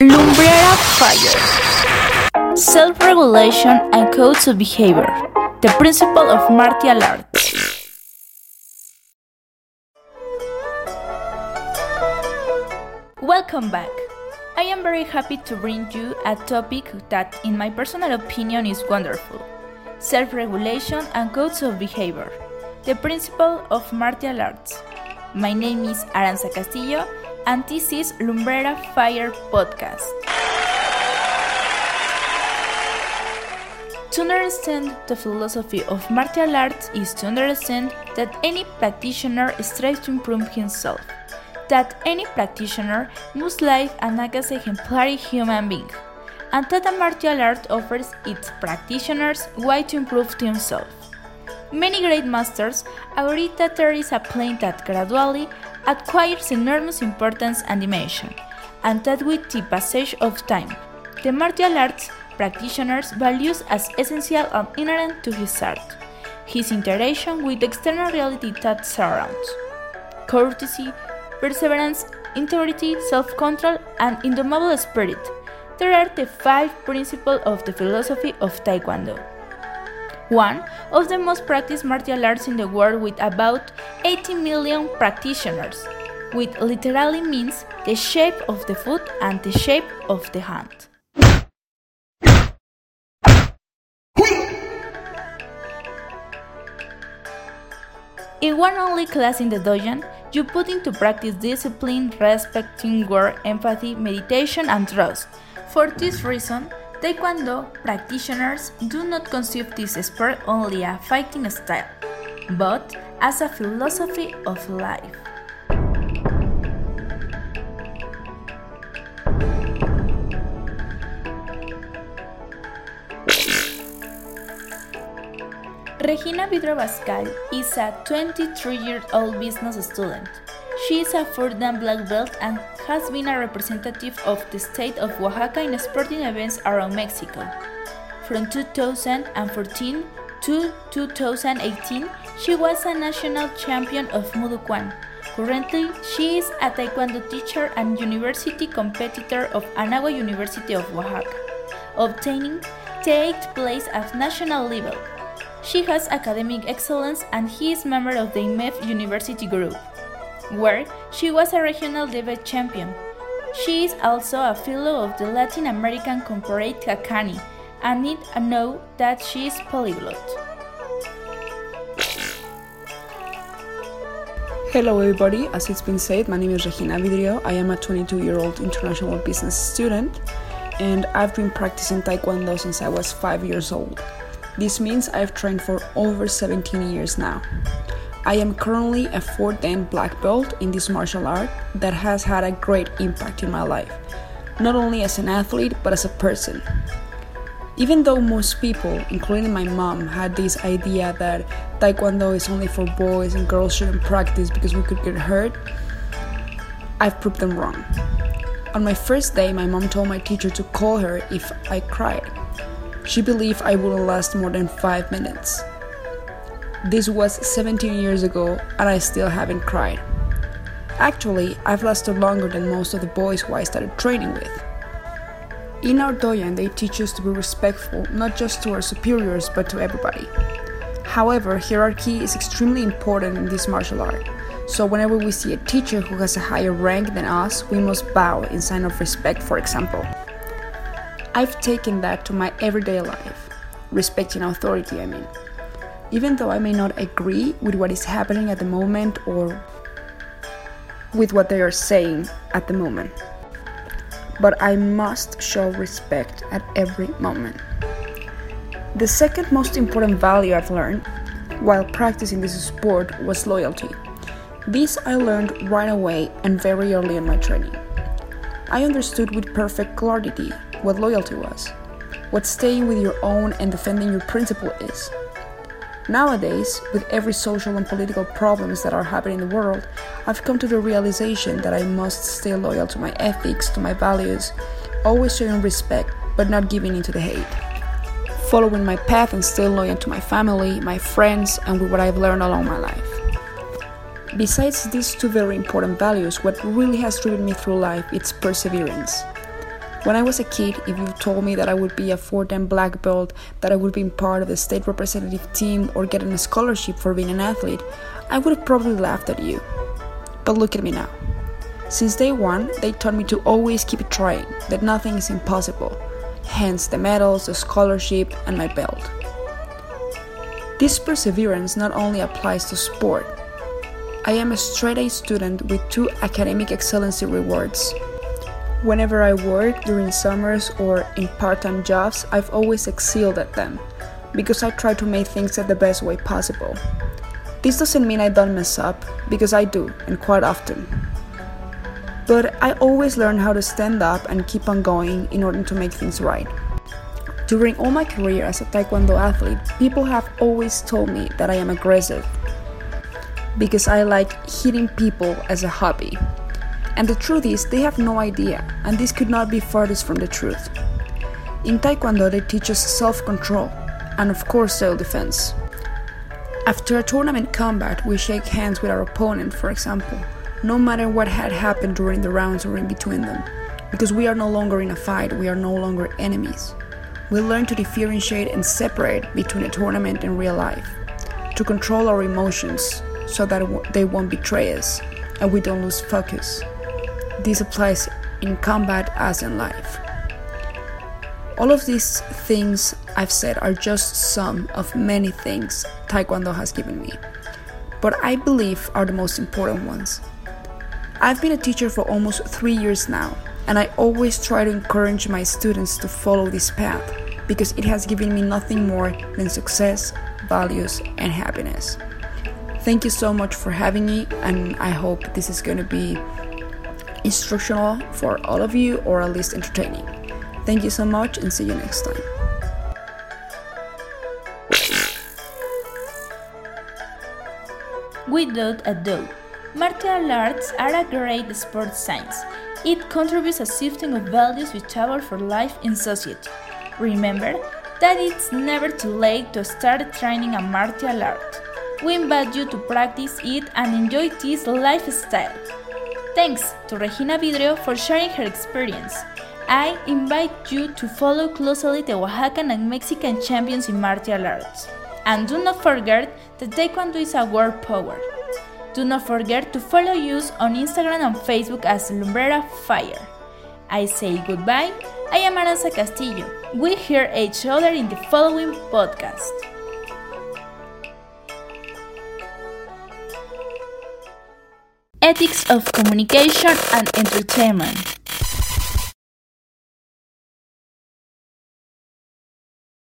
Lumbrera Fire Self Regulation and Codes of Behavior The Principle of Martial Arts. Welcome back. I am very happy to bring you a topic that, in my personal opinion, is wonderful self regulation and codes of behavior. The Principle of Martial Arts. My name is Aranza Castillo and this is Lumbrera Fire Podcast. To understand the philosophy of martial arts is to understand that any practitioner strives to improve himself, that any practitioner must live and act as a exemplary human being, and that a martial art offers its practitioners way to improve themselves. Many great masters agree that there is a plane that gradually acquires enormous importance and dimension, and that with the passage of time, the martial arts practitioners values as essential and inherent to his art, his interaction with the external reality that surrounds. Courtesy, perseverance, integrity, self-control, and indomitable spirit. There are the five principles of the philosophy of Taekwondo one of the most practiced martial arts in the world with about 80 million practitioners, which literally means the shape of the foot and the shape of the hand. In one only class in the dojo, you put into practice discipline, respect, teamwork, empathy, meditation, and trust. For this reason, Taekwondo practitioners do not conceive this sport only a fighting style, but as a philosophy of life. Regina Vidrio Bascal is a 23-year-old business student. She is a four-dan black belt and has been a representative of the state of Oaxaca in sporting events around Mexico. From 2014 to 2018, she was a national champion of Thai. Currently, she is a Taekwondo teacher and university competitor of Anáhuac University of Oaxaca, obtaining 8th place at national level. She has academic excellence and he is member of the IMEF University Group where she was a regional debate champion. She is also a fellow of the Latin American Corporate Academy and need to know that she is polyglot. Hello everybody, as it's been said, my name is Regina Vidrio. I am a 22 year old international business student and I've been practicing Taekwondo since I was 5 years old. This means I've trained for over 17 years now. I am currently a 4th dan black belt in this martial art that has had a great impact in my life, not only as an athlete but as a person. Even though most people, including my mom, had this idea that Taekwondo is only for boys and girls shouldn't practice because we could get hurt, I've proved them wrong. On my first day, my mom told my teacher to call her if I cried. She believed I wouldn't last more than 5 minutes. This was 17 years ago, and I still haven't cried. Actually, I've lasted longer than most of the boys who I started training with. In our dojang, they teach us to be respectful not just to our superiors but to everybody. However, hierarchy is extremely important in this martial art, so whenever we see a teacher who has a higher rank than us, we must bow in sign of respect, for example. I've taken that to my everyday life, respecting authority, I mean even though I may not agree with what is happening at the moment or with what they are saying at the moment. But I must show respect at every moment. The second most important value I've learned while practicing this sport was loyalty. This I learned right away and very early in my training. I understood with perfect clarity what loyalty was, what staying with your own and defending your principle is. Nowadays, with every social and political problems that are happening in the world, I've come to the realization that I must stay loyal to my ethics, to my values, always showing respect, but not giving into the hate. Following my path and staying loyal to my family, my friends, and with what I've learned along my life. Besides these two very important values, what really has driven me through life is perseverance. When I was a kid, if you told me that I would be a four time black belt, that I would be part of the state representative team, or getting a scholarship for being an athlete, I would have probably laughed at you. But look at me now. Since day one, they taught me to always keep trying, that nothing is impossible, hence the medals, the scholarship, and my belt. This perseverance not only applies to sport. I am a straight A student with two academic excellency rewards Whenever I work during summers or in part time jobs, I've always excelled at them because I try to make things at the best way possible. This doesn't mean I don't mess up, because I do, and quite often. But I always learn how to stand up and keep on going in order to make things right. During all my career as a Taekwondo athlete, people have always told me that I am aggressive because I like hitting people as a hobby. And the truth is, they have no idea, and this could not be farthest from the truth. In Taekwondo, they teach us self control and, of course, self defense. After a tournament combat, we shake hands with our opponent, for example, no matter what had happened during the rounds or in between them, because we are no longer in a fight, we are no longer enemies. We learn to differentiate and separate between a tournament and real life, to control our emotions so that they won't betray us and we don't lose focus. This applies in combat as in life. All of these things I've said are just some of many things Taekwondo has given me, but I believe are the most important ones. I've been a teacher for almost three years now, and I always try to encourage my students to follow this path because it has given me nothing more than success, values, and happiness. Thank you so much for having me, and I hope this is going to be instructional for all of you or at least entertaining. Thank you so much and see you next time. Without a doubt, martial arts are a great sport science. It contributes a shifting of values vital for life in society. Remember that it's never too late to start training a martial art. We invite you to practice it and enjoy this lifestyle. Thanks to Regina Vidrio for sharing her experience. I invite you to follow closely the Oaxacan and Mexican champions in martial arts. And do not forget that Taekwondo is a world power. Do not forget to follow us on Instagram and Facebook as Lumbrera Fire. I say goodbye. I am Aranza Castillo. We hear each other in the following podcast. Ethics of Communication and Entertainment.